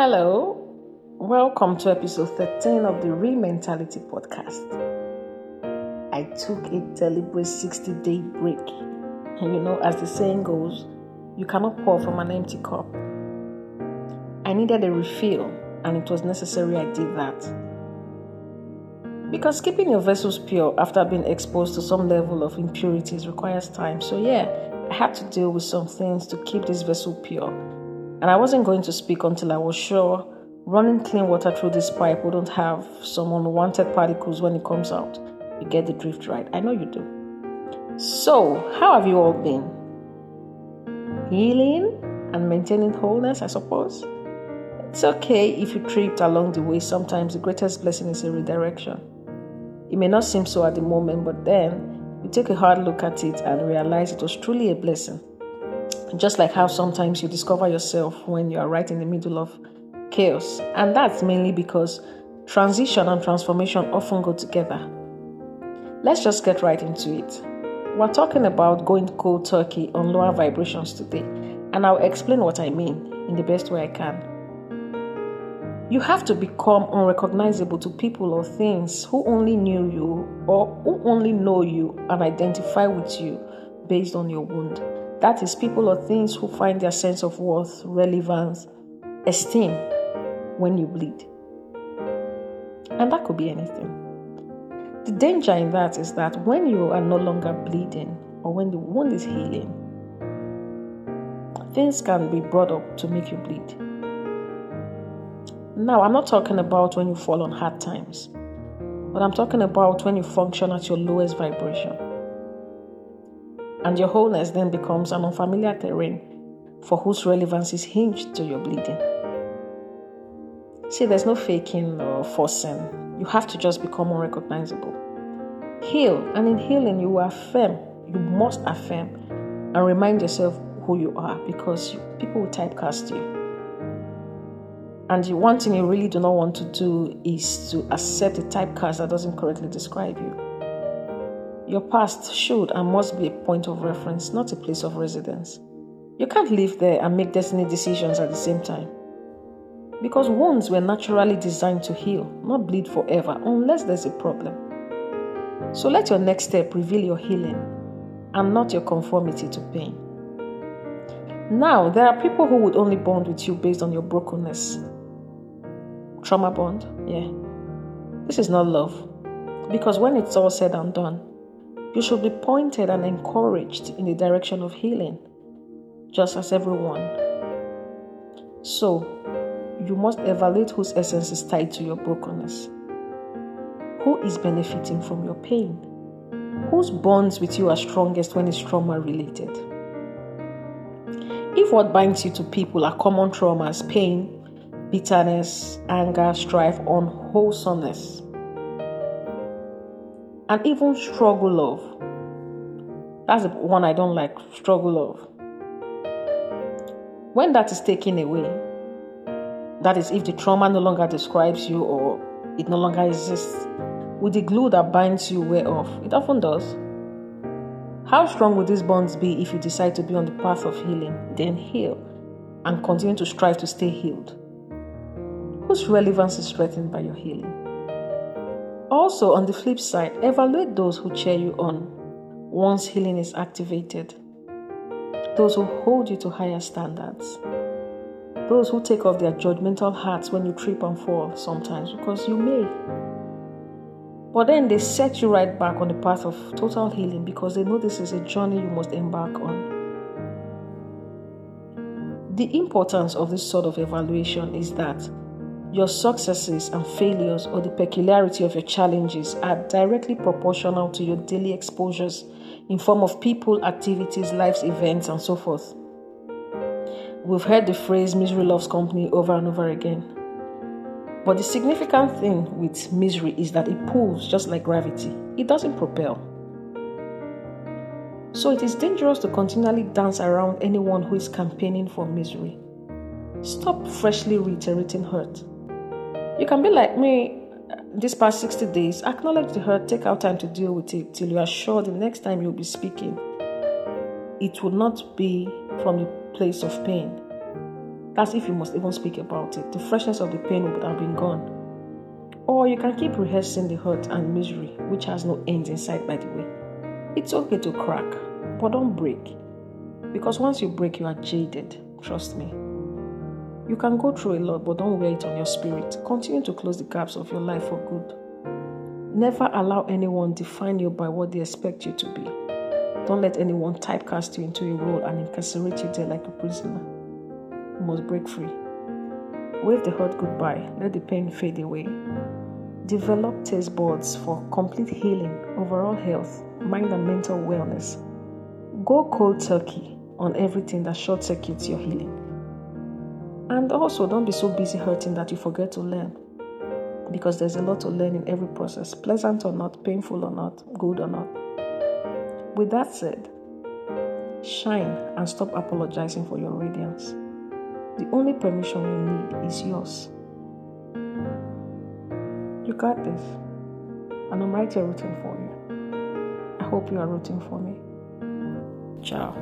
Hello, welcome to episode 13 of the Rementality podcast. I took a deliberate 60 day break. And you know, as the saying goes, you cannot pour from an empty cup. I needed a refill, and it was necessary I did that. Because keeping your vessels pure after being exposed to some level of impurities requires time. So, yeah, I had to deal with some things to keep this vessel pure and I wasn't going to speak until I was sure running clean water through this pipe wouldn't have some unwanted particles when it comes out. You get the drift, right? I know you do. So, how have you all been? Healing and maintaining wholeness, I suppose? It's okay if you tripped along the way. Sometimes the greatest blessing is a redirection. It may not seem so at the moment, but then you take a hard look at it and realize it was truly a blessing. Just like how sometimes you discover yourself when you are right in the middle of chaos. And that's mainly because transition and transformation often go together. Let's just get right into it. We're talking about going cold turkey on lower vibrations today, and I'll explain what I mean in the best way I can. You have to become unrecognizable to people or things who only knew you or who only know you and identify with you based on your wound. That is, people or things who find their sense of worth, relevance, esteem when you bleed. And that could be anything. The danger in that is that when you are no longer bleeding or when the wound is healing, things can be brought up to make you bleed. Now, I'm not talking about when you fall on hard times, but I'm talking about when you function at your lowest vibration and your wholeness then becomes an unfamiliar terrain for whose relevance is hinged to your bleeding. See, there's no faking or forcing. You have to just become unrecognizable. Heal, and in healing, you affirm, you must affirm, and remind yourself who you are because people will typecast you. And the one thing you really do not want to do is to accept a typecast that doesn't correctly describe you. Your past should and must be a point of reference, not a place of residence. You can't live there and make destiny decisions at the same time. Because wounds were naturally designed to heal, not bleed forever, unless there's a problem. So let your next step reveal your healing and not your conformity to pain. Now, there are people who would only bond with you based on your brokenness. Trauma bond, yeah. This is not love. Because when it's all said and done, you should be pointed and encouraged in the direction of healing, just as everyone. So, you must evaluate whose essence is tied to your brokenness. Who is benefiting from your pain? Whose bonds with you are strongest when it's trauma related? If what binds you to people are common traumas, pain, bitterness, anger, strife, unwholesomeness, and even struggle love. That's the one I don't like struggle love. When that is taken away, that is, if the trauma no longer describes you or it no longer exists, with the glue that binds you wear off? It often does. How strong will these bonds be if you decide to be on the path of healing, then heal, and continue to strive to stay healed? Whose relevance is threatened by your healing? Also, on the flip side, evaluate those who cheer you on once healing is activated, those who hold you to higher standards, those who take off their judgmental hats when you trip and fall sometimes because you may. But then they set you right back on the path of total healing because they know this is a journey you must embark on. The importance of this sort of evaluation is that your successes and failures or the peculiarity of your challenges are directly proportional to your daily exposures in form of people, activities, lives, events, and so forth. We've heard the phrase misery loves company over and over again. But the significant thing with misery is that it pulls just like gravity, it doesn't propel. So it is dangerous to continually dance around anyone who is campaigning for misery. Stop freshly reiterating hurt. You can be like me this past 60 days, acknowledge the hurt, take out time to deal with it till you are sure the next time you'll be speaking, it will not be from the place of pain. That's if you must even speak about it. The freshness of the pain would have been gone. Or you can keep rehearsing the hurt and misery, which has no end in sight, by the way. It's okay to crack, but don't break. Because once you break, you are jaded. Trust me. You can go through a lot, but don't wear it on your spirit. Continue to close the gaps of your life for good. Never allow anyone define you by what they expect you to be. Don't let anyone typecast you into a role and incarcerate you there like a prisoner. You must break free. Wave the hurt goodbye. Let the pain fade away. Develop taste buds for complete healing, overall health, mind and mental wellness. Go cold turkey on everything that short circuits your healing. And also, don't be so busy hurting that you forget to learn. Because there's a lot to learn in every process, pleasant or not, painful or not, good or not. With that said, shine and stop apologizing for your radiance. The only permission you need is yours. You got this. And I'm right here rooting for you. I hope you are rooting for me. Ciao.